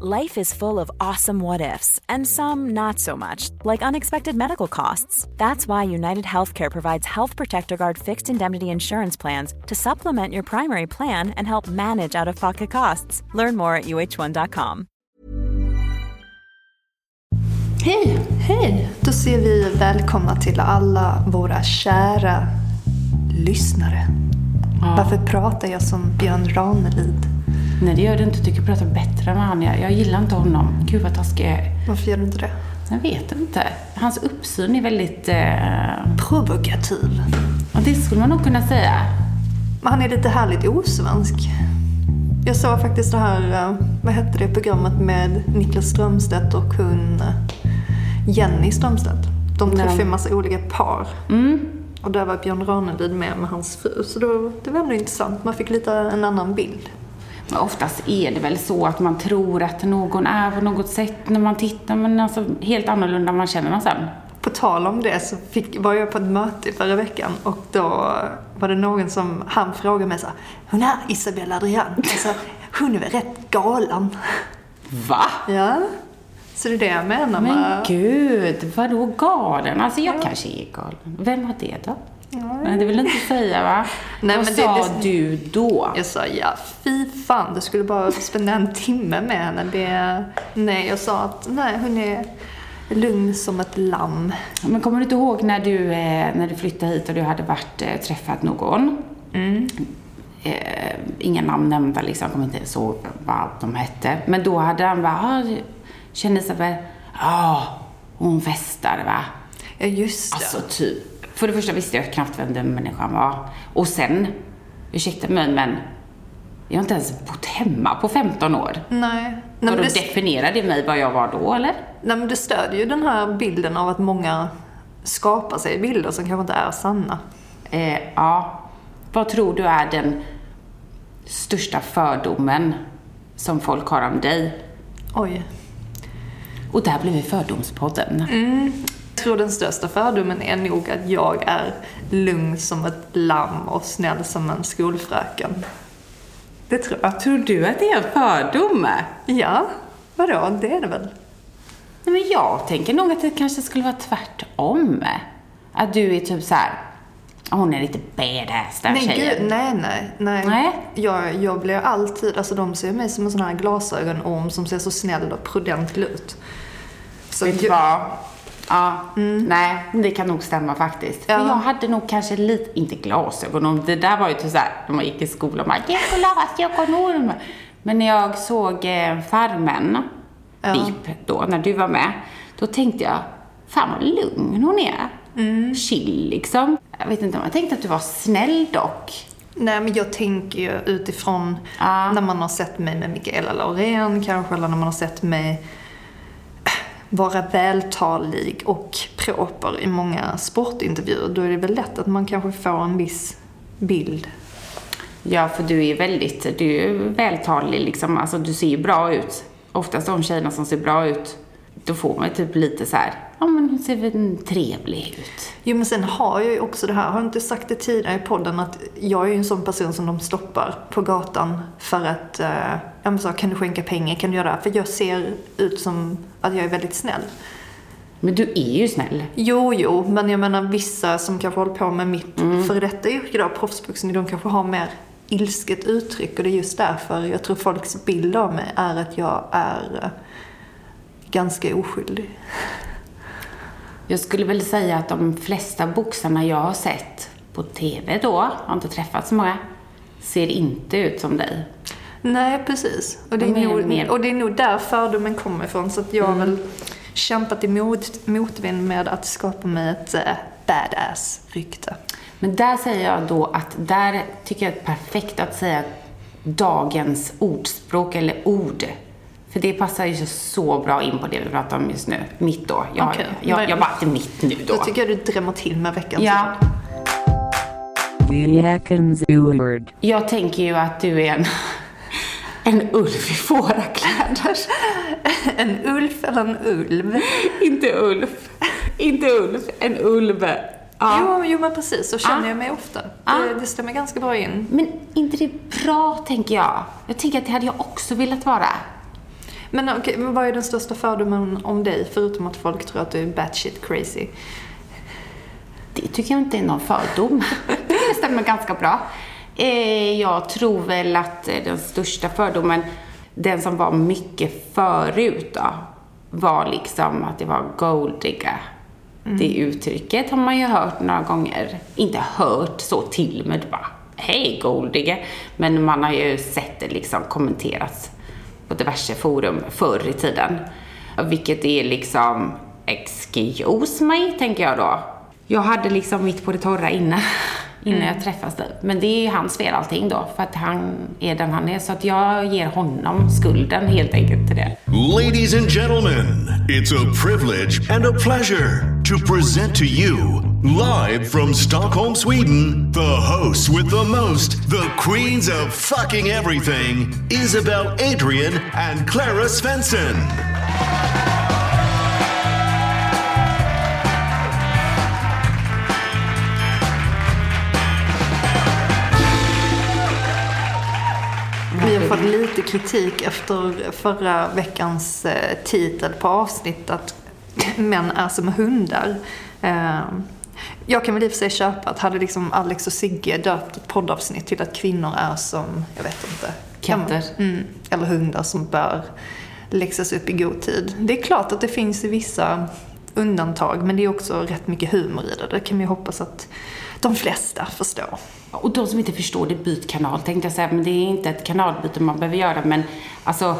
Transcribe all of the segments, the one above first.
Life is full of awesome what ifs, and some not so much, like unexpected medical costs. That's why United Healthcare provides Health Protector Guard fixed indemnity insurance plans to supplement your primary plan and help manage out of pocket costs. Learn more at uh1.com. Hej! Hej! Då säger vi välkomna till alla våra kära lyssnare. Varför pratar jag som Björn Ranelid? Nej, det gör du inte. Jag tycker du pratar bättre än han. Jag, jag gillar inte honom. Gud vad taskig jag är. Varför gör du inte det? Jag vet inte. Hans uppsyn är väldigt... Eh... Provokativ. Ja, det skulle man nog kunna säga. Men han är lite härligt osvensk. Jag såg faktiskt det här, eh, vad hette det programmet med Niklas Strömstedt och hon eh, Jenny Strömstedt. De träffar en massa olika par. Och där var Björn Ranelid med med hans fru. Så då, det var ändå intressant. Man fick lite en annan bild. Men oftast är det väl så att man tror att någon är på något sätt när man tittar, men alltså helt annorlunda än man känner någon sen. På tal om det så fick, var jag på ett möte förra veckan och då var det någon som, han frågade mig så här, Hon är Isabella Adrian. Alltså, hon är väl rätt galen? Va? Ja. Så det är det jag menar Men med... gud, vadå galen? Alltså jag kanske är galen. Vem har det då? Nej, det vill du inte säga va? Nej, Vad men sa det- du då? Jag sa ja, fy fan, du skulle bara spendera en timme med henne. Det, nej, jag sa att nej, hon är lugn som ett lamm. Men kommer du inte ihåg när du, eh, när du flyttade hit och du hade varit, eh, träffat någon? Eh, inga namn nämnda liksom, kommer inte ihåg vad de hette. Men då hade han bara, ah, kände sig väl, ja, hon festar va? Ja, just det. Alltså typ, för det första visste jag knappt vem den människan var. Och sen, ursäkta mig men, jag har inte ens bott hemma på 15 år. nej. Nej, Och då det, definierade mig vad jag var då, eller? nej, men det stödjer ju den här bilden av att många skapar sig bilder som kanske inte är sanna. Eh, ja. Vad tror du är den största fördomen som folk har om dig? Oj. Och där blir vi Fördomspodden. Jag tror den största fördomen är nog att jag är lugn som ett lamm och snäll som en skolfröken. Det tror jag. Tror du att det är en fördom? Ja, vadå? Det är det väl? Nej, men jag tänker nog att det kanske skulle vara tvärtom. Att du är typ så här. hon är lite badass den Nej, tjejen. gud, nej, nej, nej. Nej. Jag, jag blir alltid, alltså de ser mig som en sån här glasögonorm som ser så snäll och prudent ut. Så Vet du vad? Ja, nej, det kan nog stämma faktiskt. Ja. Jag hade nog kanske lite, inte glasögon, det där var ju typ såhär, när man gick i skolan, man gick glasögonorm. Men när jag såg eh, Farmen, VIP då, när du var med, då tänkte jag, fan vad lugn hon är. Chill liksom. Jag vet inte om jag tänkte att du var snäll dock. Nej, men jag tänker ju utifrån Ja. när man har sett mig med Mikaela Laurén kanske, eller när man har sett mig vara vältalig och proper i många sportintervjuer. Då är det väl lätt att man kanske får en viss bild. Ja, för du är väldigt, du är vältalig liksom. Alltså du ser ju bra ut. Oftast de tjejerna som ser bra ut, då får man typ lite så här, ja men hon ser väl trevlig ut. Jo, men sen har jag ju också det här, har jag inte sagt det tidigare i podden, att jag är ju en sån person som de stoppar på gatan för att, eh, ja men så, kan du skänka pengar, kan du göra det? För jag ser ut som att jag är väldigt snäll. Men du är ju snäll. Jo, jo, men jag menar vissa som kanske håller på med mitt före detta yrke då, proffsboxning, de kanske har mer ilsket uttryck och det är just därför jag tror folks bild av mig är att jag är eh, ganska oskyldig. Jag skulle väl säga att de flesta boxarna jag har sett på TV då, har inte träffat så många, ser inte ut som dig. Nej, precis. Och det är, Mer- nog, mer. och det är nog där fördomen kommer ifrån. Så att jag har väl kämpat emot motvind med att skapa mig ett eh, badass-rykte. Men där säger jag då att där tycker jag det är perfekt att säga dagens ordspråk eller ord. För det passar ju så bra in på det vi pratar om just nu. Mitt då. Jag, Okej. jag, jag bara inte mitt nu då. Då tycker jag du drämmer till med veckans Ja, ord. Veckans ord. jag tänker ju att du är en, en ulf i fårakläder. En ulf eller en ulv? inte ulf. Inte ulf. En ulv. Ja. Jo, jo, men precis. Så känner Ah. jag mig ofta. Ah. Det, det stämmer ganska bra in. Men inte det bra, tänker jag. Jag tänker att det hade jag också velat vara. Men okej, men vad är den största fördomen om dig? Förutom att folk tror att du är batshit crazy. Det tycker jag inte är någon fördom. Det stämmer ganska bra. Eh, Jag tror väl att eh, den största fördomen, den som var mycket förut då, var liksom att det var golddigga. Det uttrycket har man ju hört några gånger. Inte hört så till med bara, hej golddigga. Men man har ju sett det liksom kommenteras på diverse forum förr i tiden. Vilket är liksom, excuse me, tänker jag då. Jag hade liksom mitt på det torra innan, innan jag träffades dig. Men det är ju hans fel allting då, för att han är den han är. Så att jag ger honom skulden helt enkelt till det. Ladies and gentlemen, it's a privilege and a pleasure to present to you, live from Stockholm, Sweden, the hosts with the most, the queens of fucking everything, Isabel Adrian and Clara Svensson. Vi har fått lite kritik efter förra veckans eh, titel på avsnitt att män är som hundar. Eh, jag kan väl i och för sig köpa att hade liksom Alex och Sigge döpt ett poddavsnitt till att kvinnor är som, jag vet inte. Katter. Mm, eller hundar som bör läxas upp i god tid. Det är klart att det finns vissa undantag men det är också rätt mycket humor i det. Det kan vi hoppas att de flesta förstår. Och de som inte förstår det, byt kanal tänkte jag säga. Men det är inte ett kanalbyte man behöver göra. Men alltså,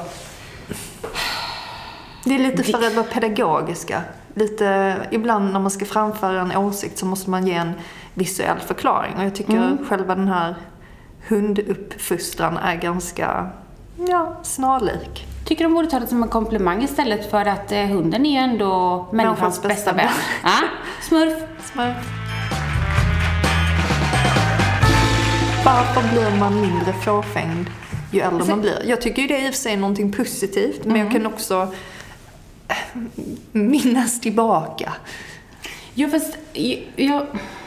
Det är lite för att vara pedagogiska. Lite, ibland när man ska framföra en åsikt så måste man ge en visuell förklaring. Och jag tycker Mm. själva den här hunduppfostran är ganska, ja, snarlik. tycker de borde ta det som en komplimang istället för att eh, hunden är ju ändå människans bästa vän. Ja, smurf. Smurf. Varför blir man mindre fåfängd ju äldre man blir? Jag tycker ju det är i och för sig någonting positivt, men Mm. jag kan också eh, minnas tillbaka. Jo, fast jag,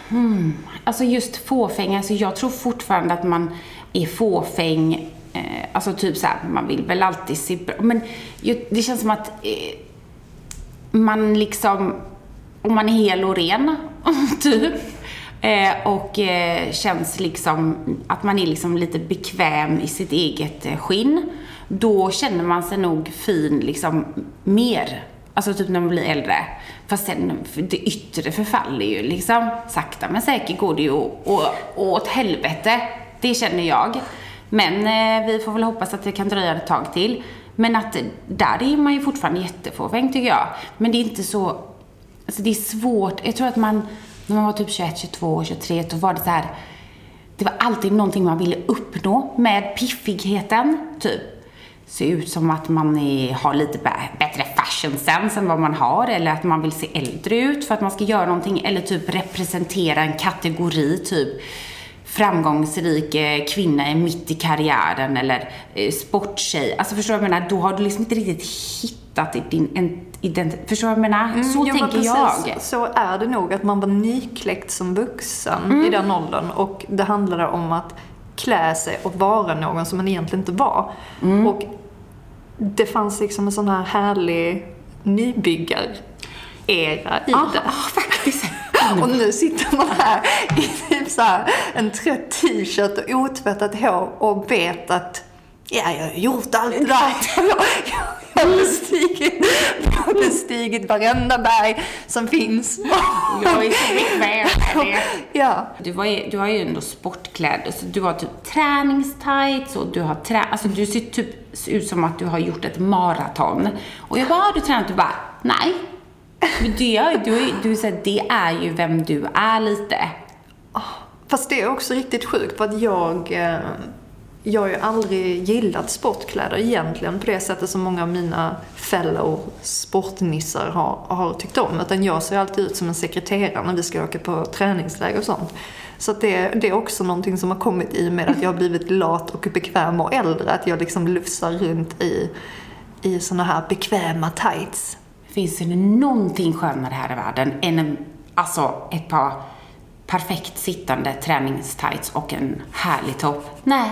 hmm, alltså just fåfäng, alltså jag tror fortfarande att man är fåfäng, eh, alltså typ så här, man vill väl alltid se bra, men det känns som att eh, man liksom, om man är hel och ren, typ, eh, och eh, känns liksom att man är liksom lite bekväm i sitt eget eh, skinn, då känner man sig nog fin liksom mer. Alltså typ när man blir äldre. Fast sen, det yttre förfaller ju liksom. Sakta men säkert går det ju å- åt helvete. Det känner jag. Men eh, vi får väl hoppas att det kan dröja ett tag till. Men att där är man ju fortfarande jättefåfäng tycker jag. Men det är inte så... Alltså det är svårt. Jag tror att man, när man var typ 21, 22, 23, då var det så här... Det var alltid någonting man ville uppnå med piffigheten, typ. Se ut som att man är, har lite bättre fashion sense än vad man har, eller att man vill se äldre ut för att man ska göra någonting, eller typ representera en kategori, typ framgångsrik eh, kvinna är mitt i karriären eller eh, sporttjej. Alltså förstår du vad jag menar? Då har du liksom inte riktigt hittat din identitet. Förstår du vad jag menar? så Mm, Jo, men tänker jag. Så är det nog, att man var nykläckt som vuxen Mm. i den åldern och det handlade om att klä sig och vara någon som man egentligen inte var. Mm. Och det fanns liksom en sån här härlig nybyggar-era i Ja, det. ja, faktiskt. Och nu sitter man här i typ så här en trött t-shirt och otvättat hår och vet att ja, jag har gjort allt där. Jag, har bestigit, jag har bestigit varenda berg som finns. Jag är så bekväm med det. Ja. Du, var ju, du har ju ändå sportkläder, så du har typ träningstights och du har trä... Alltså du ser typ ut som att du har gjort ett maraton. Och jag bara, har du tränat? Du bara, nej. Men det, är- du, är- du, är det är ju vem du är lite. Fast det är också riktigt sjukt för att jag, eh, jag har ju aldrig gillat sportkläder egentligen på det sättet som många av mina fellow sportnissar har, har tyckt om. Utan jag ser alltid ut som en sekreterare när vi ska åka på träningsläger och sånt. Så att det, det är också någonting som har kommit i med att jag har blivit lat och bekväm och äldre. Att jag liksom lufsar runt i, i såna här bekväma tights. Finns det någonting skönare här i världen än en, alltså ett par perfekt sittande träningstights och en härlig topp? Nej,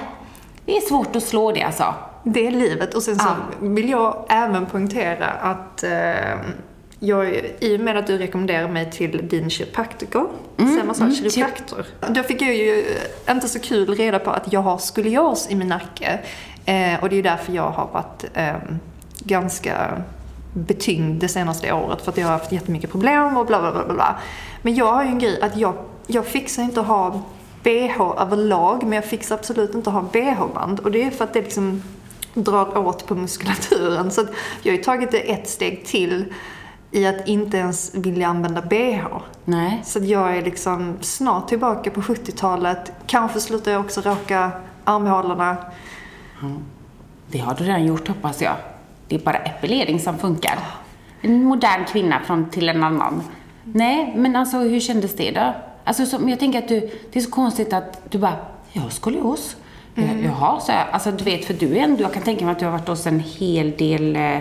det är svårt att slå det alltså. Det är livet. Och sen så Ja. vill jag även poängtera att eh, jag, i och med att du rekommenderar mig till din kiropraktiker, säger man så? mm, Kiropraktor. Då fick jag ju inte så kul reda på att jag har skolios i min nacke. Eh, och det är ju därför jag har varit eh, ganska betyngd det senaste året för att jag har haft jättemycket problem och bla bla bla, bla. Men jag har ju en grej att jag, jag fixar inte att ha BH överlag men jag fixar absolut inte att ha BH-band och det är för att det liksom drar åt på muskulaturen. Så jag har ju tagit det ett steg till i att inte ens vilja använda BH. Nej. Så jag är liksom snart tillbaka på 70-talet. Kanske slutar jag också raka armhålorna. Det har du redan gjort hoppas jag. Det är bara epilering som funkar. En modern kvinna från till en annan. Nej, men alltså hur kändes det då? Alltså som, jag tänker att du, det är så konstigt att du bara, jag har skolios. Mm. Jaha, så jag, alltså du vet, för du är ändå, jag kan tänka mig att du har varit hos en hel del, eh,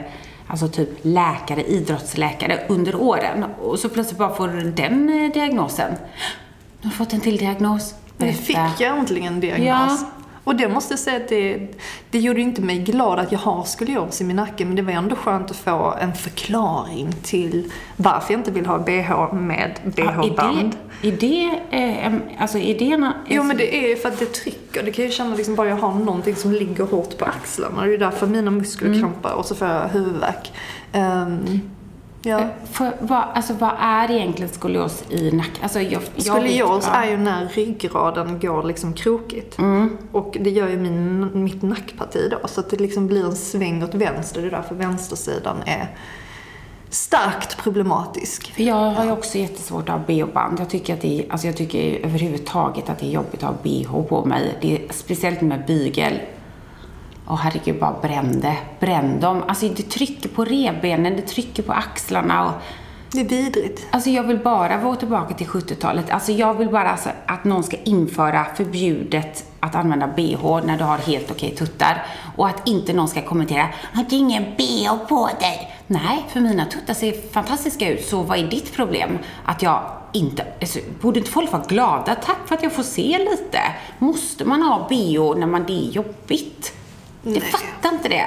alltså typ läkare, idrottsläkare under åren. Och så plötsligt bara får du den eh, diagnosen. Du har fått en till diagnos. Nu fick jag äntligen en diagnos. Ja. Och det måste jag säga att det, det gjorde inte mig glad att jag har skolios i min nacke, men det var ändå skönt att få en förklaring till varför jag inte vill ha BH med Ja, BH-band. det, är det, eh, alltså är det en, Jo men det är ju för att det trycker. Det kan jag känna liksom bara jag har någonting som ligger hårt på axlarna. Det är därför mina muskler Mm. krampar och så får jag huvudvärk. Ehm, ja. För, vad, alltså, vad är egentligen skolios i nacken? Alltså, jag, jag Skolios är ju när ryggraden går liksom krokigt. Mm. Och det gör ju min, mitt nackparti då. Så att det liksom blir en sväng åt vänster. Det är därför vänstersidan är starkt problematisk. För jag har ju också jättesvårt att ha bh-band. Jag tycker att det är, alltså jag tycker överhuvudtaget att det är jobbigt att ha bh på mig. Det är, speciellt med bygel. Åh herregud, bara bränn det. Bränn dem. Alltså det trycker på revbenen, det trycker på axlarna och Det är vidrigt. Alltså jag vill bara gå tillbaka till 70-talet. Alltså jag vill bara alltså, att någon ska införa förbjudet att använda bh när du har helt okej tuttar. Och att inte någon ska kommentera har du ingen bh på dig? Nej, för mina tuttar ser fantastiska ut. Så vad är ditt problem? Att jag inte... Alltså, borde inte folk vara glada? Tack för att jag får se lite. Måste man ha bh när man det är jobbigt? Jag Nej. fattar inte det.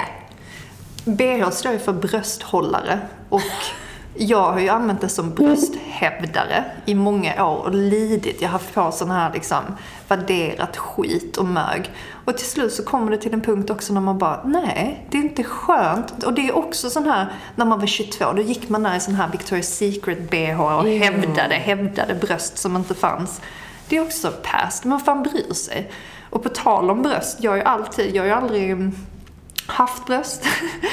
BH står ju för brösthållare. Och jag har ju använt det som brösthävdare i många år och lidit. Jag har haft på sån här liksom värderat skit och mög. Och till slut så kommer det till en punkt också när man bara, nej, det är inte skönt. Och det är också sån här, när man var 22, då gick man där i sån här Victoria's Secret BH och Ja. hävdade, hävdade bröst som inte fanns. Det är också past, men fan bryr sig? Och på tal om bröst, jag ju alltid, jag ju aldrig mm, haft bröst.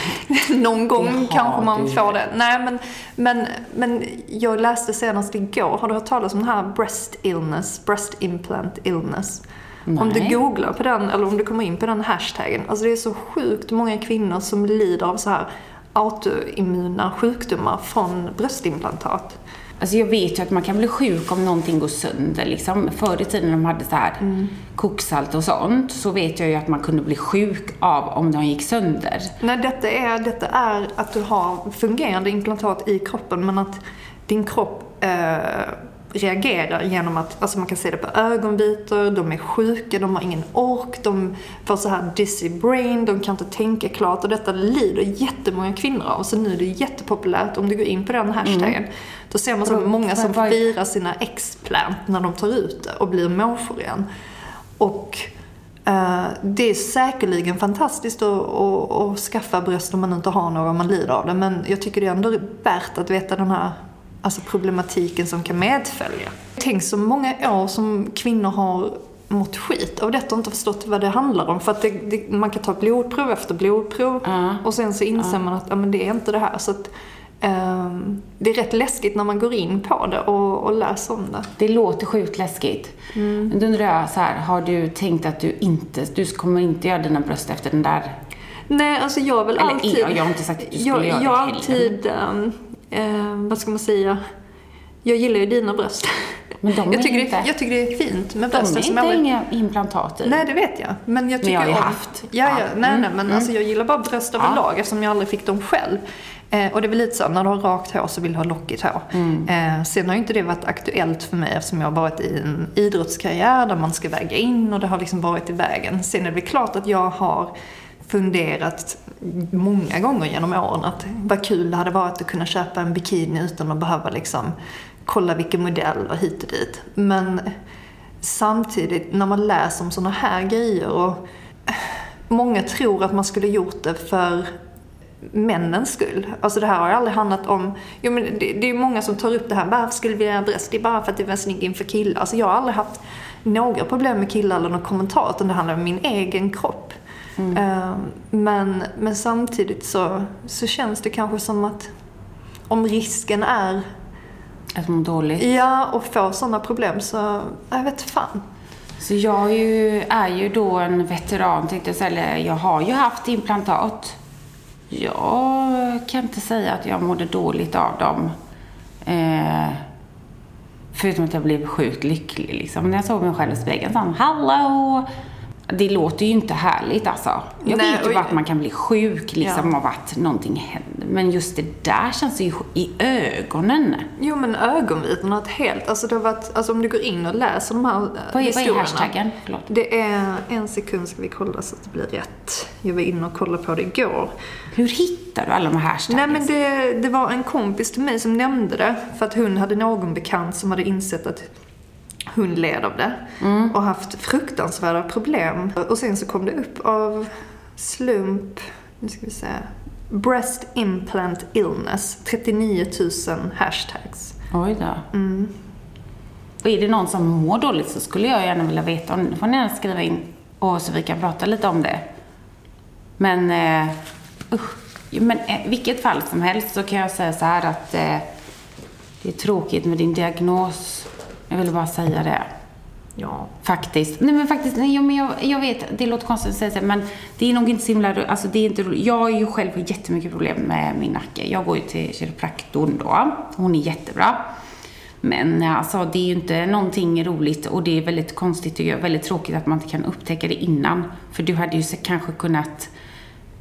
Någon gång Det har kanske man du. får det. Nej men, men, men jag läste senast igår, har du hört talas om den här breast illness, breast implant illness? Om du Nej. googlar på den, eller om du kommer in på den hashtaggen. Alltså det är så sjukt många kvinnor som lider av så här autoimmuna sjukdomar från bröstimplantat. Alltså jag vet ju att man kan bli sjuk om någonting går sönder. Liksom. Förr i tiden när de hade så här Mm. koksalt och sånt så vet jag ju att man kunde bli sjuk av om de gick sönder. Nej, detta är, detta är att du har fungerande implantat i kroppen men att din kropp eh, reagerar genom att, alltså man kan se det på ögonvitor, de är sjuka, de har ingen ork, de får så här dizzy brain, de kan inte tänka klart och detta lider jättemånga kvinnor av. Så nu är det jättepopulärt, om du går in på den hashtaggen, då ser man så många som firar sina explant när de tar ut det och blir människor igen. Och Eh, det är säkerligen fantastiskt att, att, att skaffa bröst om man inte har några och man lider av det. Men jag tycker det är ändå värt att veta den här alltså problematiken som kan medfölja. Tänk så många år som kvinnor har mått skit av detta och inte förstått vad det handlar om. För att det, det, man kan ta blodprov efter blodprov Ja. och sen så inser man att ja, men det är inte det här. Så att, ehm, det är rätt läskigt när man går in på det och, och läser om det. Det låter sjukt läskigt. Men då undrar jag så här, har du tänkt att du inte, du kommer inte göra dina bröst efter den där? Nej, alltså jag har väl Eller alltid... jag- jag har inte sagt att du skulle jag, göra det Jag heller. alltid, ehm, ehm, vad ska man säga, jag gillar ju dina bröst. Men de är jag, tycker inte- det, jag tycker det är fint med De brösten är som inte jag inga implantat i. Nej, det vet jag. Men jag tycker jag har ju haft. Ja, ja. Ja. Nej, Mm, nej, men alltså jag gillar bara bröst överlag eftersom jag aldrig fick dem själv. Eh, och det är väl lite så, när du har rakt hår så vill du ha lockigt hår. Mm. Eh, sen har ju inte det varit aktuellt för mig eftersom jag har varit i en idrottskarriär där man ska väga in och det har liksom varit i vägen. Sen är det väl klart att jag har funderat många gånger genom åren att vad kul det hade varit att kunna köpa en bikini utan att behöva liksom kolla vilken modell och hit och dit. Men samtidigt när man läser om sådana här grejer och många tror att man skulle gjort det för männens skull. Alltså det här har ju aldrig handlat om, jo men det, det är ju många som tar upp det här, varför skulle vi göra bröst? Det är bara för att det var snygg inför killar. Alltså jag har aldrig haft några problem med killar eller någon kommentar, utan det handlar om min egen kropp. Eh, Men, men samtidigt så, så känns det kanske som att om risken är Att må dåligt. Ja, och få sådana problem så, jag vet fan. Så jag är ju, är ju då en veteran tänkte jag säga, eller jag har ju haft implantat. Jag kan inte säga att jag mådde dåligt av dem. Eh, förutom att jag blev sjukt lycklig liksom. När jag såg mig själv i spegeln så Hallå! Det låter ju inte härligt alltså. Jag Nej, vet ju bara att man kan bli sjuk liksom Ja. av att någonting händer. Men just det där känns ju i ögonen. Jo men ögonvitorna ett helt, alltså det har varit, alltså om du går in och läser de här Vad är, vad är hashtaggen? Förlåt. Det är, en sekund ska vi kolla så att det blir rätt. Jag var inne och kollade på det igår. Hur hittar du alla de här hashtaggen? Nej men det, det var en kompis till mig som nämnde det. För att hon hade någon bekant som hade insett att hon led av det. Och haft fruktansvärda problem. Och sen så kom det upp av slump, nu ska vi se. Breast implant illness, 39 000 hashtags. Oj då. Och är det någon som mår dåligt så skulle jag gärna vilja veta om det. får ni gärna skriva in och så vi kan prata lite om det. Men, eh, usch. Men eh, vilket fall som helst så kan jag säga så här att eh, det är tråkigt med din diagnos. Jag ville bara säga det. Ja. Faktiskt. Nej men faktiskt, nej, men jag, jag vet, det låter konstigt att säga så, men det är nog inte så himla, alltså det är inte. Jag har ju själv jättemycket problem med min nacke. Jag går ju till kiropraktorn då. Hon är jättebra. Men alltså det är ju inte någonting roligt och det är väldigt konstigt och väldigt tråkigt att man inte kan upptäcka det innan. För du hade ju kanske kunnat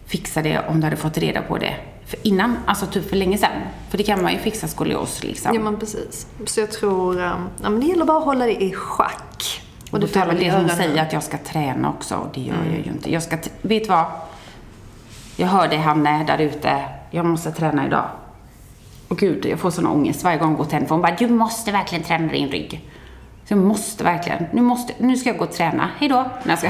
fixa det om du hade fått reda på det för innan, alltså typ för länge sedan. För det kan man ju fixa skolios liksom. ja men precis. Så jag tror, um, ja men det gäller bara att hålla det i schack. Och då får väl det hon säger att jag ska träna också och det gör jag ju inte. Jag ska, vet vad? Jag hör dig Hanne där ute. Jag måste träna idag. Och gud, jag får sån ångest varje gång jag går till henne. För hon bara, du måste verkligen träna din rygg. Så jag måste verkligen. Nu, måste, nu ska jag gå och träna. Hej då. Nej, jag ska.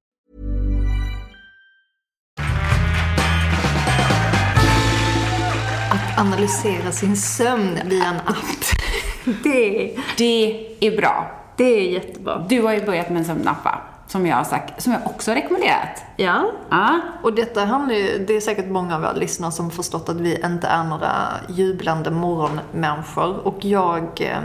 Analysera sin sömn via en app. Det, Det är bra. det är jättebra. Du har ju börjat med en sömnapp va? Som jag har sagt, som jag också har rekommenderat. Ja. Ja. Och detta handlar ju, det är säkert många av våra lyssnare som förstått att vi inte är några jublande morgonmänniskor. Och jag eh,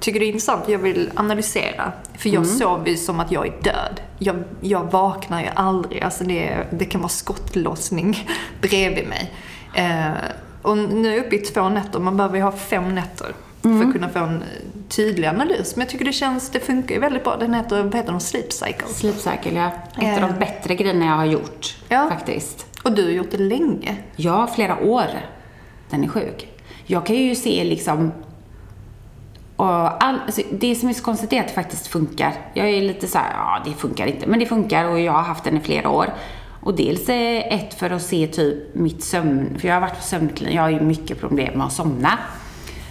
tycker det är intressant, jag vill analysera. För jag sover ju som att jag är död. Jag, jag vaknar ju aldrig, alltså det, det kan vara skottlossning bredvid mig. Eh, och nu är jag uppe i två nätter, man behöver ju ha fem nätter. För att kunna få en tydlig analys. Men jag tycker det känns, det funkar ju väldigt bra. Den heter, vad heter den? Sleep Cycle. Sleep Cycle, ja. Ett av de bättre grejerna jag har gjort. Ja. Faktiskt. Och du har gjort det länge. Ja, flera år. Den är sjuk. Jag kan ju se liksom... Och all, alltså, det som är så konstigt är att det faktiskt funkar. Jag är lite så här, ja det funkar inte. Men det funkar och jag har haft den i flera år. Och dels är ett för att se typ mitt sömn... För jag har varit på sömnklinik, jag har ju mycket problem med att somna.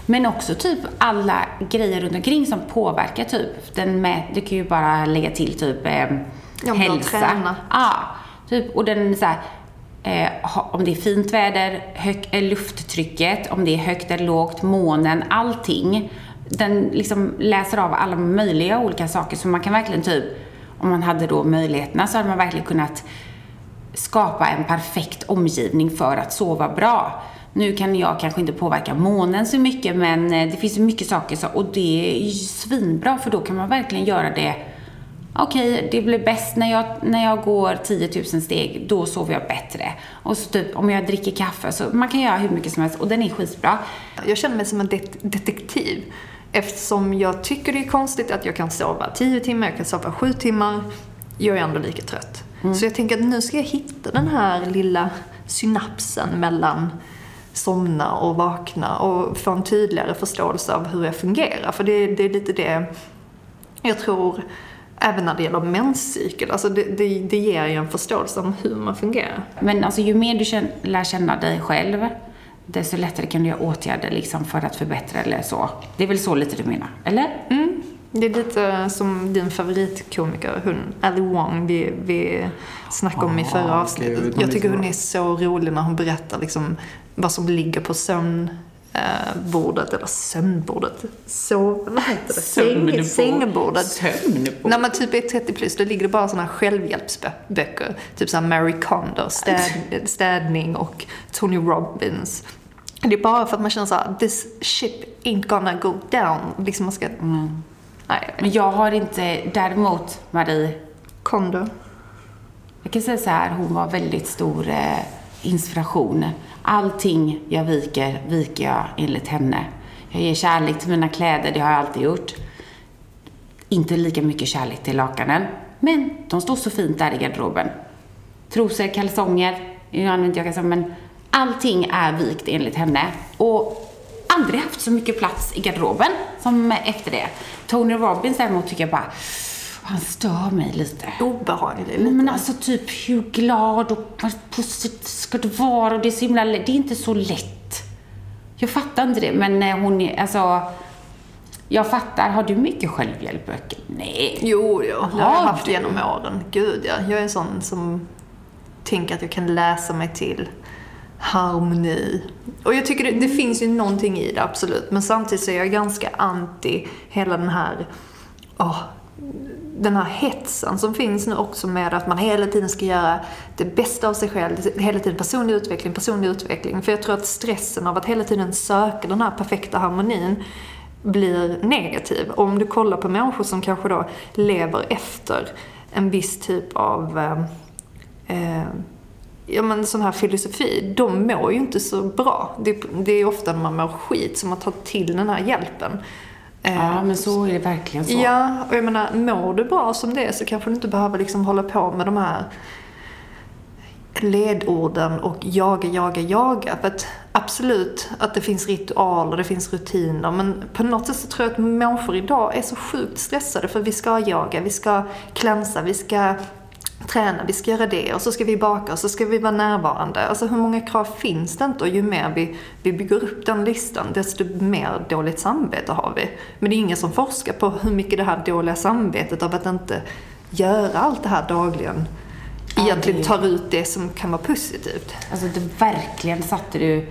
Men också typ alla grejer runt omkring som påverkar typ. Den med, du kan ju bara lägga till typ eh, Ja, hälsa. Ja, typ. Och den så här, eh, om det är fint väder, hög, eh, lufttrycket, om det är högt eller lågt, månen, allting. Den liksom läser av alla möjliga olika saker. Så man kan verkligen typ, om man hade då möjligheterna så hade man verkligen kunnat skapa en perfekt omgivning för att sova bra. Nu kan jag kanske inte påverka månen så mycket men eh, det finns mycket saker så, och det är ju svinbra för då kan man verkligen göra det Okej, det blir bäst när jag, när jag går 10 000 steg, då sover jag bättre. Och så typ om jag dricker kaffe, så man kan göra hur mycket som helst och den är skitbra. Jag känner mig som en det- detektiv. Eftersom jag tycker det är konstigt att jag kan sova 10 timmar, jag kan sova 7 timmar. Jag är ändå lika trött. Så jag tänker att nu ska jag hitta den här lilla synapsen mellan somna och vakna och få en tydligare förståelse av hur jag fungerar. För det, det är lite det jag tror, även när det gäller menscykel, alltså det, det, det ger ju en förståelse om hur man fungerar. Men alltså ju mer du känn, lär känna dig själv, desto lättare kan du göra åtgärder liksom för att förbättra eller så. Det är väl så lite du menar? Eller? Det är lite som din favoritkomiker, hon Ali Wong, vi, vi snackade om i förra okej, jag avsnittet. vet Jag tycker hon är så rolig när hon berättar liksom vad som ligger på sömnbordet, eller sömnbordet, sov, vad heter det? Sömnbord. sängbordet. Sömnbord. När man typ är 30 plus, då ligger det bara här självhjälpsböcker. Typ såhär Mary Kondo, städ, städning och Tony Robbins. Det är bara för att man känner såhär, this ship ain't gonna go down. Liksom man ska... Nej, Men jag har inte, däremot Marie, Kondo. jag kan säga så här, hon var väldigt stor eh, inspiration. Allting jag viker, viker jag enligt henne. Jag ger kärlek till mina kläder, det har jag alltid gjort. Inte lika mycket kärlek till lakanen, men de står så fint där i garderoben. Trosor, kalsonger, nu använder inte jag kalsonger, men allting är vikt enligt henne. Och aldrig haft så mycket plats i garderoben som efter det. Tony Robbins däremot tycker jag bara, Han stör mig lite. Obehaglig lite. Men alltså typ hur glad och positiv ska du vara? Och det är så himla Det är inte så lätt. Jag fattar inte det, men eh, hon är, alltså... Jag fattar. Har du mycket självhjälpböcker? Nej. Jo, jo. Har jag haft genom åren. Gud, ja. Jag är en sån som tänker att jag kan läsa mig till harmoni. Och jag tycker det, det, finns ju någonting i det, absolut. Men samtidigt så är jag ganska anti hela den här, oh, den här hetsen som finns nu också med att man hela tiden ska göra det bästa av sig själv. Hela tiden personlig utveckling, personlig utveckling. För jag tror att stressen av att hela tiden söka den här perfekta harmonin blir negativ. Och om du kollar på människor som kanske då lever efter en viss typ av eh, eh, ja, men sån här filosofi, de mår ju inte så bra. Det, det är ofta när man mår skit som man tar till den här hjälpen. Ja, eh, men så är det verkligen så. Ja, och jag menar, mår du bra som det är så kanske du inte behöver liksom hålla på med de här ledorden och jaga, jaga, jaga. För att absolut att det finns ritualer, det finns rutiner. Men på något sätt så tror jag att människor idag är så sjukt stressade för vi ska jaga, vi ska klänsa, vi ska träna, vi ska göra det och så ska vi baka och så ska vi vara närvarande. Alltså hur många krav finns det inte? Och ju mer vi, vi bygger upp den listan, desto mer dåligt samvete har vi. Men det är ingen som forskar på hur mycket det här dåliga samvetet av att inte göra allt det här dagligen egentligen tar ut det som kan vara positivt. Alltså det verkligen satte du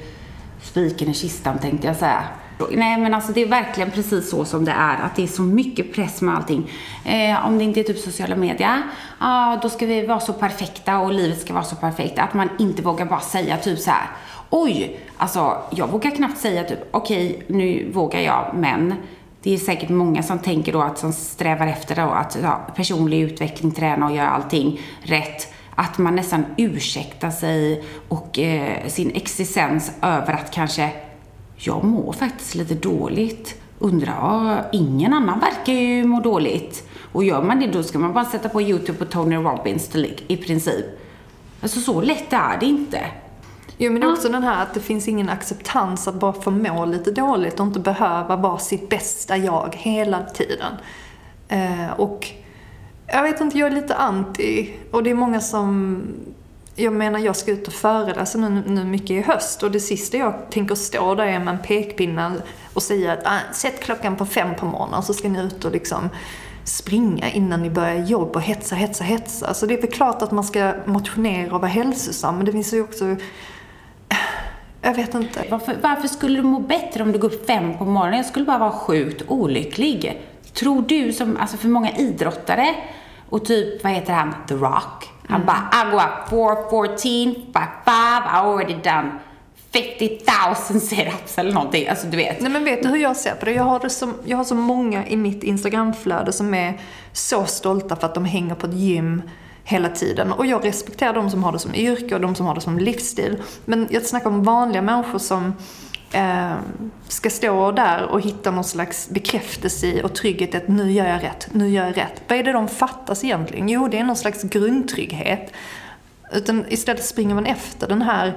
spiken i kistan tänkte jag säga. Nej men alltså det är verkligen precis så som det är. Att det är så mycket press med allting. Eh, om det inte är typ sociala medier. Ja, ah, då ska vi vara så perfekta och livet ska vara så perfekt. Att man inte vågar bara säga typ så här. Oj, alltså jag vågar knappt säga typ okej, okay, nu vågar jag, men det är säkert många som tänker då att som strävar efter då att ja, personlig utveckling, träna och göra allting rätt att man nästan ursäktar sig och eh, sin existens över att kanske jag mår faktiskt lite dåligt. Undrar, ingen annan verkar ju må dåligt. Och gör man det då ska man bara sätta på YouTube på Tony Robbins i princip. Alltså så lätt är det inte. Jo men också den här att det finns ingen acceptans att bara få må lite dåligt och inte behöva vara sitt bästa jag hela tiden. Eh, och jag vet inte, jag är lite anti. Och det är många som jag menar, jag ska ut och föreläsa nu, nu mycket i höst och det sista jag tänker stå där är med en pekpinne och säga att ah, sätt klockan på fem på morgonen så ska ni ut och liksom springa innan ni börjar jobba och hetsa, hetsa, hetsa. Så det är väl klart att man ska motionera och vara hälsosam, men det finns ju också jag vet inte. Varför, varför, skulle du må bättre om du går upp fem på morgonen? Jag skulle bara vara sjukt olycklig. Tror du som, alltså för många idrottare och typ, vad heter han, The Rock? Han mm. bara, 'Agua 414, by 5, I already done 50,000 setups eller någonting. Alltså du vet. Nej men vet du hur jag ser på det? Jag har, det som, jag har så många i mitt Instagramflöde som är så stolta för att de hänger på ett gym hela tiden. Och jag respekterar de som har det som yrke och de som har det som livsstil. Men jag snackar om vanliga människor som ska stå där och hitta någon slags bekräftelse i och trygghet att nu gör jag rätt, nu gör jag rätt. Vad är det de fattas egentligen? Jo, det är någon slags grundtrygghet. Utan istället springer man efter den här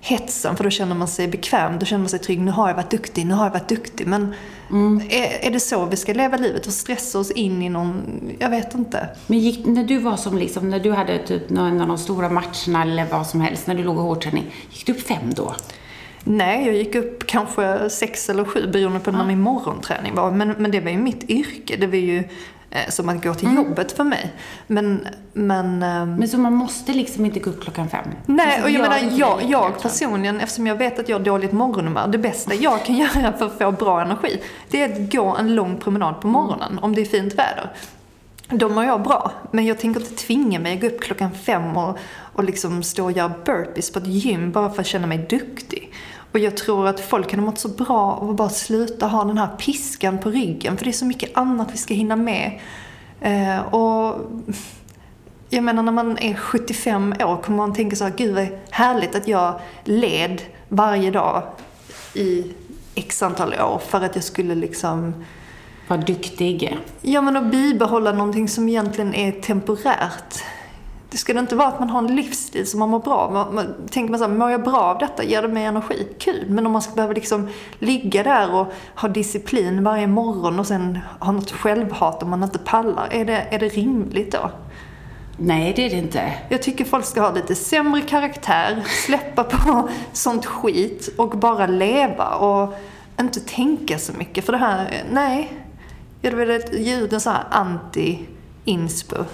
hetsen för då känner man sig bekväm, då känner man sig trygg. Nu har jag varit duktig, nu har jag varit duktig. Men mm. är, är det så vi ska leva livet och stressa oss in i någon, jag vet inte. Men gick, när du var som liksom, när du hade typ någon av de stora matcherna eller vad som helst, när du låg i hårdträning, gick du upp fem då? Nej, jag gick upp kanske sex eller sju beroende på när min morgonträning var. Men, men det var ju mitt yrke. Det var ju eh, som att gå till mm. jobbet för mig. Men, men... Eh, men så man måste liksom inte gå upp klockan fem? Nej, och jag menar, jag, jag personligen, eftersom jag vet att jag har dåligt morgonhumör, det bästa jag kan göra för att få bra energi, det är att gå en lång promenad på morgonen, mm. om det är fint väder. Då mår jag bra. Men jag tänker inte tvinga mig att gå upp klockan fem och, och liksom stå och göra burpees på ett gym bara för att känna mig duktig. Och jag tror att folk hade mått så bra av att bara sluta ha den här piskan på ryggen. För det är så mycket annat vi ska hinna med. Eh, och jag menar när man är 75 år kommer man tänka så här, gud vad härligt att jag led varje dag i x antal år för att jag skulle liksom vara duktig. Ja, men att bibehålla någonting som egentligen är temporärt. Det ska det inte vara att man har en livsstil som man mår bra man, man, Tänker man så här, mår jag bra av detta? Ger det mig energi? Kul! Men om man ska behöva liksom ligga där och ha disciplin varje morgon och sen ha något självhat om man inte pallar. Är det, är det rimligt då? Nej, det är det inte. Jag tycker folk ska ha lite sämre karaktär, släppa på sånt skit och bara leva och inte tänka så mycket. För det här, nej. Jag vill ett ljud, så här anti-inspo.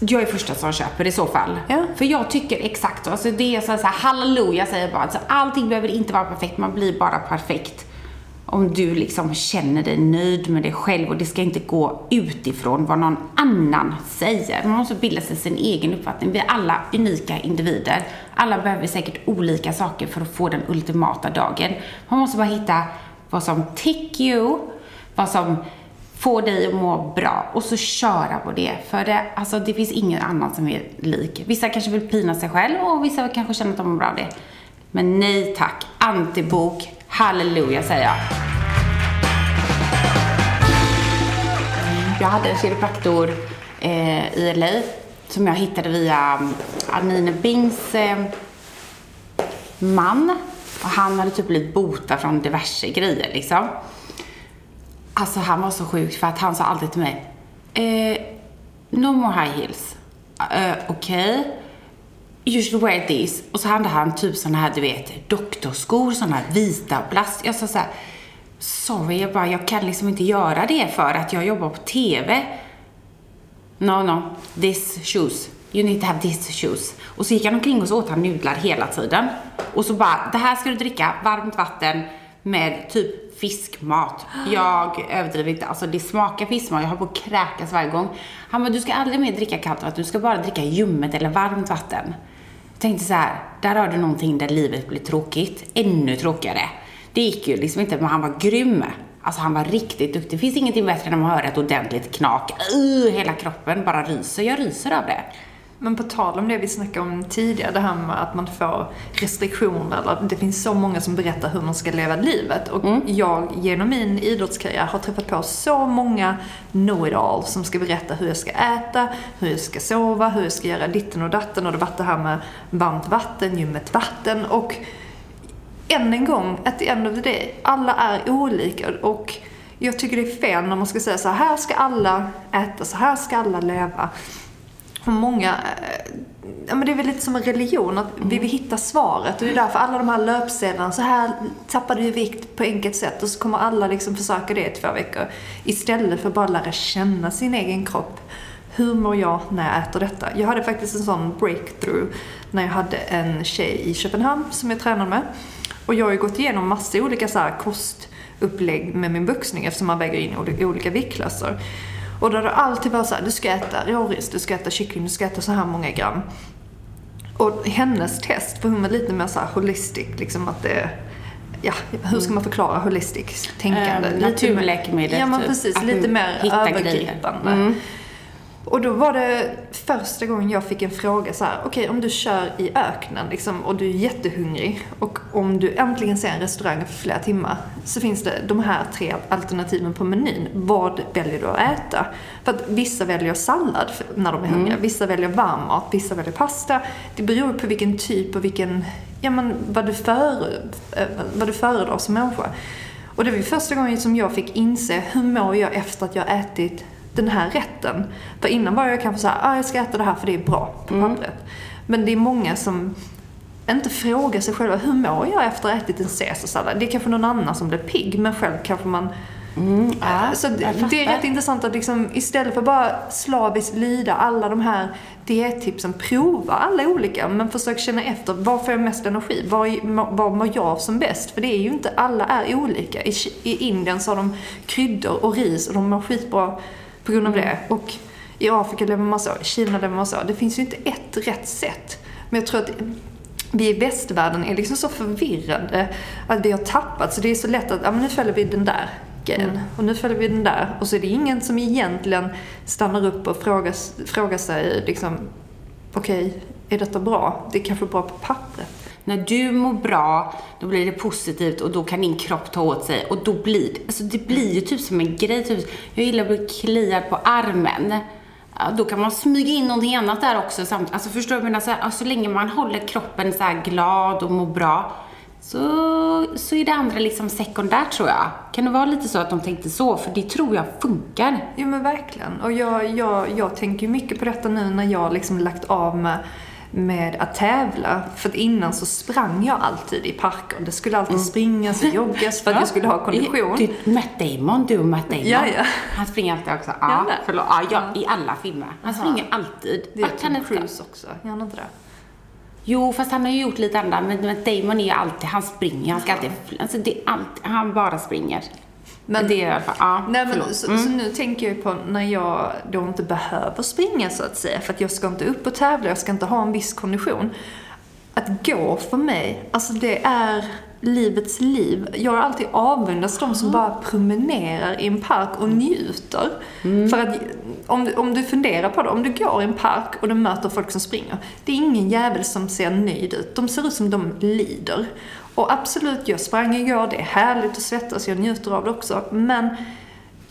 Jag är första som köper i så fall. Ja. För jag tycker exakt så. Alltså det är så här, halleluja säger jag bara. Alltså allting behöver inte vara perfekt, man blir bara perfekt. Om du liksom känner dig nöjd med dig själv och det ska inte gå utifrån vad någon annan säger. Man måste bilda sig sin egen uppfattning. Vi är alla unika individer. Alla behöver säkert olika saker för att få den ultimata dagen. Man måste bara hitta vad som tick you, vad som Få dig att må bra och så köra på det. För det, alltså, det finns ingen annan som är lik. Vissa kanske vill pina sig själv och vissa kanske känner att de mår bra av det. Men nej tack, antibok, halleluja säger jag. Jag hade en kiropraktor eh, i LA som jag hittade via mm, Anine Bings eh, man. Och han hade typ blivit botad från diverse grejer liksom. Alltså han var så sjuk för att han sa alltid till mig eh, No more high heels. Eh, Okej. Okay. You should wear these. Och så hade han typ såna här, du vet, doktorskor, såna här vita plast. Jag sa så här, sorry, jag bara, jag kan liksom inte göra det för att jag jobbar på TV. No, no, this shoes. You need to have this shoes. Och så gick han omkring och så åt han nudlar hela tiden. Och så bara, det här ska du dricka, varmt vatten med typ fiskmat. Jag överdriver inte. Alltså det smakar fiskmat. Jag har på att kräkas varje gång. Han bara, du ska aldrig mer dricka kallt vatten. Du ska bara dricka ljummet eller varmt vatten. Jag tänkte så här, där har du någonting där livet blir tråkigt. Ännu tråkigare. Det gick ju liksom inte, men han var grym. Alltså han var riktigt duktig. Det finns ingenting bättre än att höra ett ordentligt knak. Uh, hela kroppen bara ryser. Jag ryser av det. Men på tal om det vi snackade om tidigare, det här med att man får restriktioner, eller det finns så många som berättar hur man ska leva livet. Och mm. jag, genom min idrottskarriär, har träffat på så många know-it-all som ska berätta hur jag ska äta, hur jag ska sova, hur jag ska göra ditten och datten. Och det var det här med varmt vatten, ljummet vatten. Och än en gång, at the end of the day, alla är olika. Och jag tycker det är fel när man ska säga så här ska alla äta, så här ska alla leva för många, eh, ja men det är väl lite som en religion, att vi vill hitta svaret. Och det är därför alla de här löpsedlarna, så här tappar du vikt på enkelt sätt. Och så kommer alla liksom försöka det i två veckor. Istället för att bara lära känna sin egen kropp. Hur mår jag när jag äter detta? Jag hade faktiskt en sån breakthrough när jag hade en tjej i Köpenhamn som jag tränade med. Och jag har ju gått igenom massa olika så här kostupplägg med min boxning eftersom man väger in olika viktklasser. Och då har det alltid varit så här, du ska äta råris, du ska äta kyckling, du ska äta så här många gram. Och hennes test, för hon var lite mer så här holistic, liksom att det Ja, hur ska man förklara holistic tänkande? Um, naturläkemedel, Ja, men typ. precis. Lite mer övergripande. Mm. Och då var det första gången jag fick en fråga så här, okej okay, om du kör i öknen liksom, och du är jättehungrig och om du äntligen ser en restaurang för flera timmar så finns det de här tre alternativen på menyn. Vad väljer du att äta? För att vissa väljer sallad när de är hungriga, mm. vissa väljer varm mat, vissa väljer pasta. Det beror på vilken typ och vilken, ja men vad du, före, eh, vad du föredrar som människa. Och det var första gången som jag fick inse hur mår jag efter att jag ätit den här rätten. För innan var jag kanske såhär, ah, jag ska äta det här för det är bra på mm. pappret. Men det är många som inte frågar sig själva, hur mår jag efter att ha ätit en caesarsallad? Det är kanske någon annan som blir pigg, men själv kanske man Mm, ja, så det, det är rätt intressant att liksom, istället för bara slaviskt lyda alla de här diettipsen, prova alla olika, men försök känna efter, var får jag mest energi? Var, mår jag som bäst? För det är ju inte, alla är olika. I, I Indien så har de kryddor och ris och de mår skitbra på grund av mm. det. Och i Afrika lever man så, i Kina lever man så. Det finns ju inte ett rätt sätt. Men jag tror att vi i västvärlden är liksom så förvirrade att vi har tappat. Så det är så lätt att, ja men nu följer vi den där grejen. Mm. Och nu följer vi den där. Och så är det ingen som egentligen stannar upp och frågar, frågar sig liksom, okej, okay, är detta bra? Det är kanske bra på pappret. När du mår bra, då blir det positivt och då kan din kropp ta åt sig. Och då blir det, alltså det blir ju typ som en grej. Typ, jag gillar att bli kliad på armen. Ja, då kan man smyga in någonting annat där också. Samt, alltså förstår du? Men alltså, alltså, så länge man håller kroppen så här glad och mår bra så, så är det andra liksom sekundärt tror jag. Kan det vara lite så att de tänkte så? För det tror jag funkar. Ja men verkligen. Och jag, jag, jag tänker mycket på detta nu när jag liksom lagt av med med att tävla. För att innan så sprang jag alltid i parken. Det skulle alltid mm. springas och joggas för att ja. jag skulle ha kondition. Du, Matt Damon, du och Matt Damon. Ja, ja. Han springer alltid också. Ja, förlåt. Ja, ja, i alla filmer. Han Aha. springer alltid. Det är Tom Cruise också, gör han inte det? Jo, fast han har ju gjort lite andra. Men Matt Damon är ju alltid, han springer. Han ska alltid, alltså det är alltid, han bara springer. Men, det är i alla fall, ja, nej, men, så, mm. så, nu tänker jag på när jag då inte behöver springa så att säga, för att jag ska inte upp och tävla, jag ska inte ha en viss kondition. Att gå för mig, alltså det är livets liv. Jag har alltid avundats de som bara promenerar i en park och njuter. Mm. För att om du, om du funderar på det, om du går i en park och du möter folk som springer. Det är ingen jävel som ser nöjd ut. De ser ut som de lider. Och absolut, jag sprang igår, det är härligt att svettas, jag njuter av det också. Men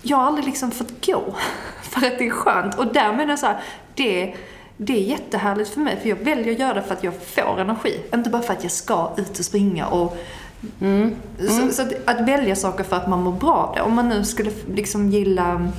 jag har aldrig liksom fått gå. För att det är skönt. Och därmed är det så här, det, det är jättehärligt för mig. För jag väljer att göra det för att jag får energi. Inte bara för att jag ska ut och springa och Mm. Mm. Så, så att, att, välja saker för att man mår bra av det. Om man nu skulle liksom gilla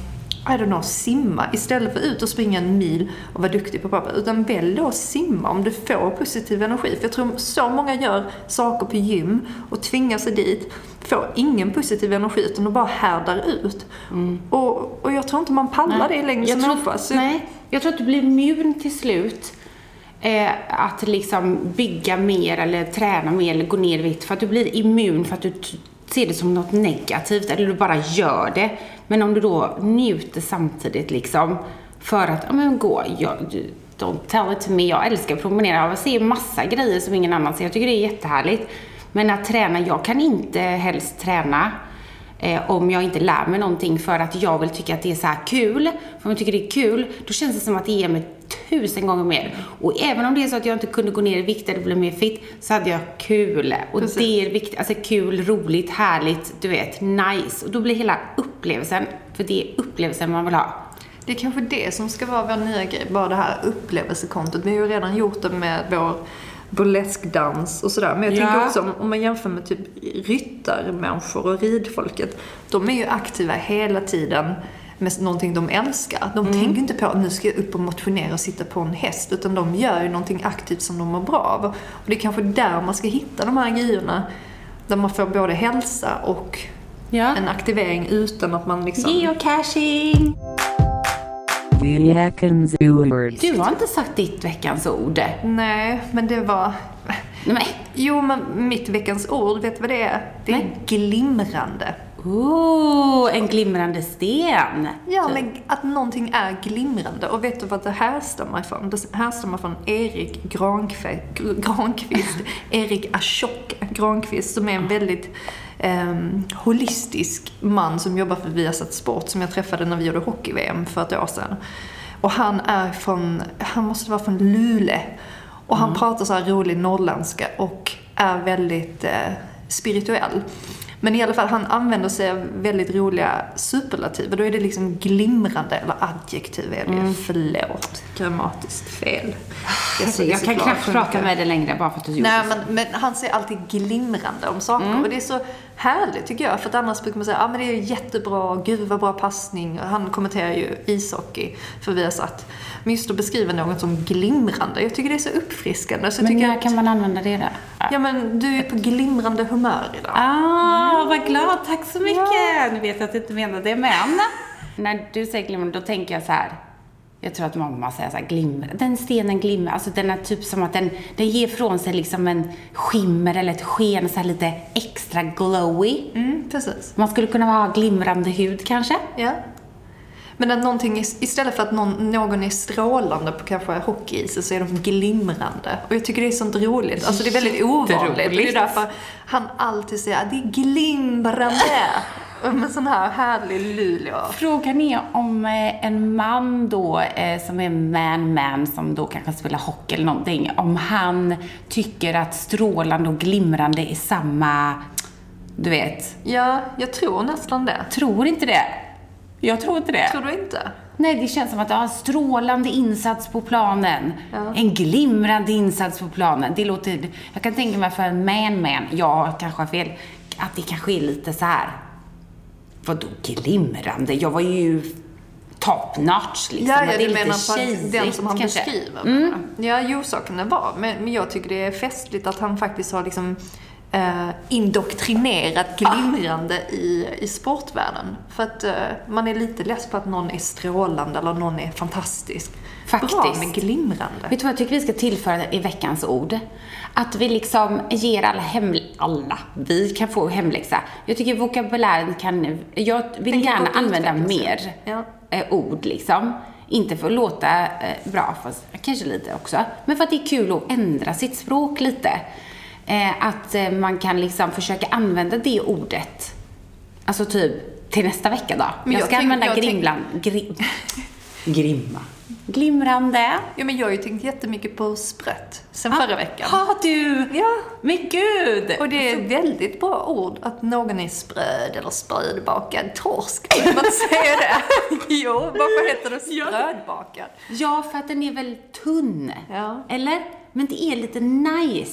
i don't know, simma istället för ut och springa en mil och vara duktig på papper. Utan välj då att simma om du får positiv energi. För jag tror så många gör saker på gym och tvingar sig dit, får ingen positiv energi utan de bara härdar ut. Mm. Och, och jag tror inte man pallar nej. det längre som människa. Nej, jag tror att du blir immun till slut. Eh, att liksom bygga mer eller träna mer eller gå ner i vikt för att du blir immun för att du ser det som något negativt eller du bara gör det. Men om du då njuter samtidigt liksom för att, ja men gå, jag, don't tell it to me, jag älskar att promenera, jag ser massa grejer som ingen annan ser, jag tycker det är jättehärligt. Men att träna, jag kan inte helst träna eh, om jag inte lär mig någonting för att jag vill tycka att det är så kul. För om jag tycker det är kul, då känns det som att det ger mig tusen gånger mer. Och även om det är så att jag inte kunde gå ner i vikt eller bli mer fit, så hade jag kul. Och Precis. det är viktigt, alltså kul, roligt, härligt, du vet, nice. Och då blir hela upplevelsen, för det är upplevelsen man vill ha. Det är kanske det som ska vara vår nya grej, bara det här upplevelsekontot. Vi har ju redan gjort det med vår burleskdans och sådär. Men jag ja. tänker också om, om man jämför med typ ryttarmänniskor och ridfolket. De är ju aktiva hela tiden med någonting de älskar. De mm. tänker inte på att nu ska jag upp och motionera och sitta på en häst. Utan de gör ju någonting aktivt som de mår bra av. Och det är kanske där man ska hitta de här grejerna. Där man får både hälsa och ja. en aktivering utan att man liksom... Geocaching! Du har inte sagt ditt veckans ord. Nej, men det var... Nej. Jo, men mitt veckans ord, vet du vad det är? Det är Nej. glimrande. Ooh, en glimrande sten. Ja, men att någonting är glimrande. Och vet du vad det härstammar ifrån? Det härstammar från Erik Granqvist, Granqvist Erik Ashok Granqvist, som är en väldigt eh, holistisk man som jobbar för Viasat Sport, som jag träffade när vi gjorde hockey-VM för ett år sedan. Och han är från, han måste vara från Luleå. Och han mm. pratar så här rolig norrländska och är väldigt eh, spirituell. Men i alla fall, han använder sig av väldigt roliga superlativer. Då är det liksom glimrande, eller adjektiv är det mm. Förlåt, grammatiskt fel. Jag, alltså, jag kan knappt prata med dig längre bara för att du gjorde Nej, men, men han säger alltid glimrande om saker. Mm. Och det är så härligt tycker jag. För att annars brukar man säga, ja ah, men det är jättebra, gud vad bra passning. Han kommenterar ju ishockey för vi har satt. Men just att beskriva något som glimrande, jag tycker det är så uppfriskande. Så men när att, kan man använda det då? Ja men du är på glimrande humör idag. Ah, mm. vad glad, tack så mycket. Ja. Nu vet jag att du inte menar det, men när du säger glimrande, då tänker jag så här jag tror att mamma säger så här, glimmer. Den stenen glimmer. Alltså den är typ som att den, den ger från sig liksom en skimmer eller ett sken, så lite extra glowy. Mm, precis. Man skulle kunna ha glimrande hud kanske. Ja. Men att någonting, istället för att någon, någon är strålande på kanske hockeyisen så är de glimrande. Och jag tycker det är sånt roligt. Alltså det är väldigt ovanligt. Det är därför han alltid säger att det är glimrande. Med sån här härlig Luleå. Frågan är om eh, en man då, eh, som är man-man, som då kanske spelar hockey eller någonting, om han tycker att strålande och glimrande är samma, du vet? Ja, jag tror nästan det. Tror inte det? Jag tror inte det. Tror du inte? Nej, det känns som att du har en strålande insats på planen. En glimrande insats på planen. Det låter... Jag kan tänka mig för en man-man, jag kanske har fel, att det kanske är lite så här... Vadå glimrande? Jag var ju top notch liksom. Ja, ja det är lite menar på att den som han kanske. beskriver. Mm. Ja, jo, så kan det vara. Men, men jag tycker det är festligt att han faktiskt har liksom eh, indoktrinerat glimrande i, i sportvärlden. För att eh, man är lite less på att någon är strålande eller någon är fantastisk. Bra Faktiskt. med glimrande. Vet du vad jag tycker vi ska tillföra i veckans ord? Att vi liksom ger alla hem... Alla. Vi kan få hemläxa. Jag tycker vokabulären kan... Jag vill Den gärna använda mer Ja. eh, ord liksom. Inte för att låta eh, bra, fast kanske lite också. Men för att det är kul att ändra sitt språk lite. Eh, att eh, man kan liksom försöka använda det ordet. Alltså typ till nästa vecka då. Men jag jag ska tänk- använda jag tänk- grimlan... Grim, grimma. Glimrande. Ja, men jag har ju tänkt jättemycket på sprött sen förra veckan. Har du? Ja. Men gud! Och det är ett väldigt bra ord att någon är spröd eller sprödbakad. Torsk, man säga det? jo, varför heter det sprödbakad? Ja, för att den är väl tunn. Ja. Eller? Men det är lite nice.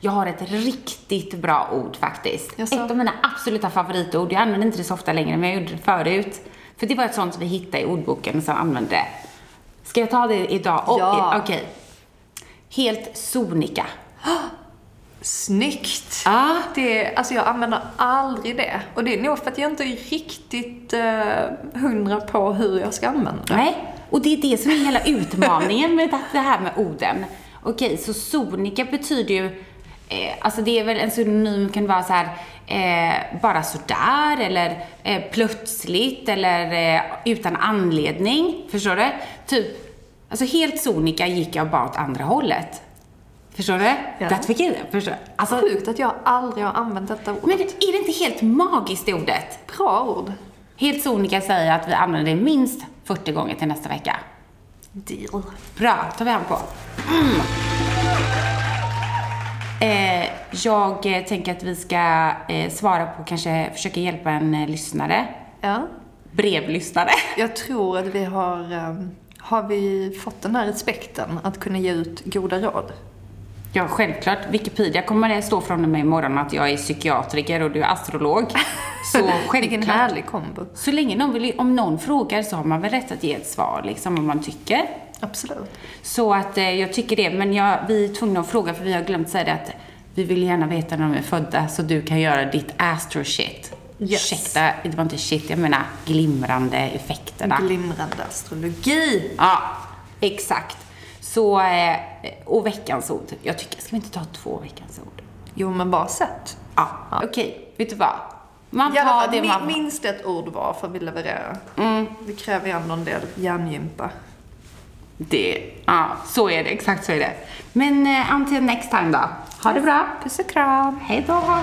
Jag har ett riktigt bra ord faktiskt. Ett av mina absoluta favoritord. Jag använder inte det så ofta längre, men jag gjorde det förut. För det var ett sånt som vi hittade i ordboken som använde. Ska jag ta det idag? Oh, Ja. Okej. Helt sonika. Snyggt! Ah. Det, alltså jag använder aldrig det. Och det är nog för att jag inte är riktigt eh, hundra på hur jag ska använda det. Nej, och det är det som är hela utmaningen med det- det här med orden. Okej, så sonika betyder ju, eh, alltså det är väl en synonym kan vara så här, eh, bara sådär eller eh, plötsligt eller eh, utan anledning. Förstår du? Typ, alltså helt sonika gick jag bara åt andra hållet. Förstår du? Ja. Det fick jag förstår? Alltså, Sjukt att jag aldrig har använt detta ord. men är det inte helt magiskt det ordet? Bra ord. Helt sonika säger att vi använder det minst 40 gånger till nästa vecka. Deal. Bra, tar vi hand på. Mm. Eh, jag eh, tänker att vi ska eh, svara på, kanske försöka hjälpa en eh, lyssnare. Ja. Brevlyssnare. Jag tror att vi har, ehm, har vi fått den här respekten att kunna ge ut goda råd. Ja, självklart. Wikipedia kommer det stå från mig imorgon att jag är psykiatriker och du är astrolog. Så Vilken självklart. härlig kombo. Så länge någon vill, om någon frågar så har man väl rätt att ge ett svar, liksom, om man tycker. Absolut. Så att eh, jag tycker det, men jag, vi är tvungna att fråga för vi har glömt säga det att vi vill gärna veta när de är födda så du kan göra ditt astro shit. Yes. Ursäkta, det var inte shit, jag menar glimrande effekterna. Glimrande astrologi. ja, exakt. Så, eh, och veckans ord. Jag tycker, ska vi inte ta två veckans ord? Jo, men bara sätt. Ja, okej. Vet du vad? Man tar det man... minst ett ord var för att vi levererar. Det kräver ju ändå en del hjärngympa. Det, ja, så är det. Exakt så är det. Men eh, until next time då. Ha det bra. Puss och kram. Hej då.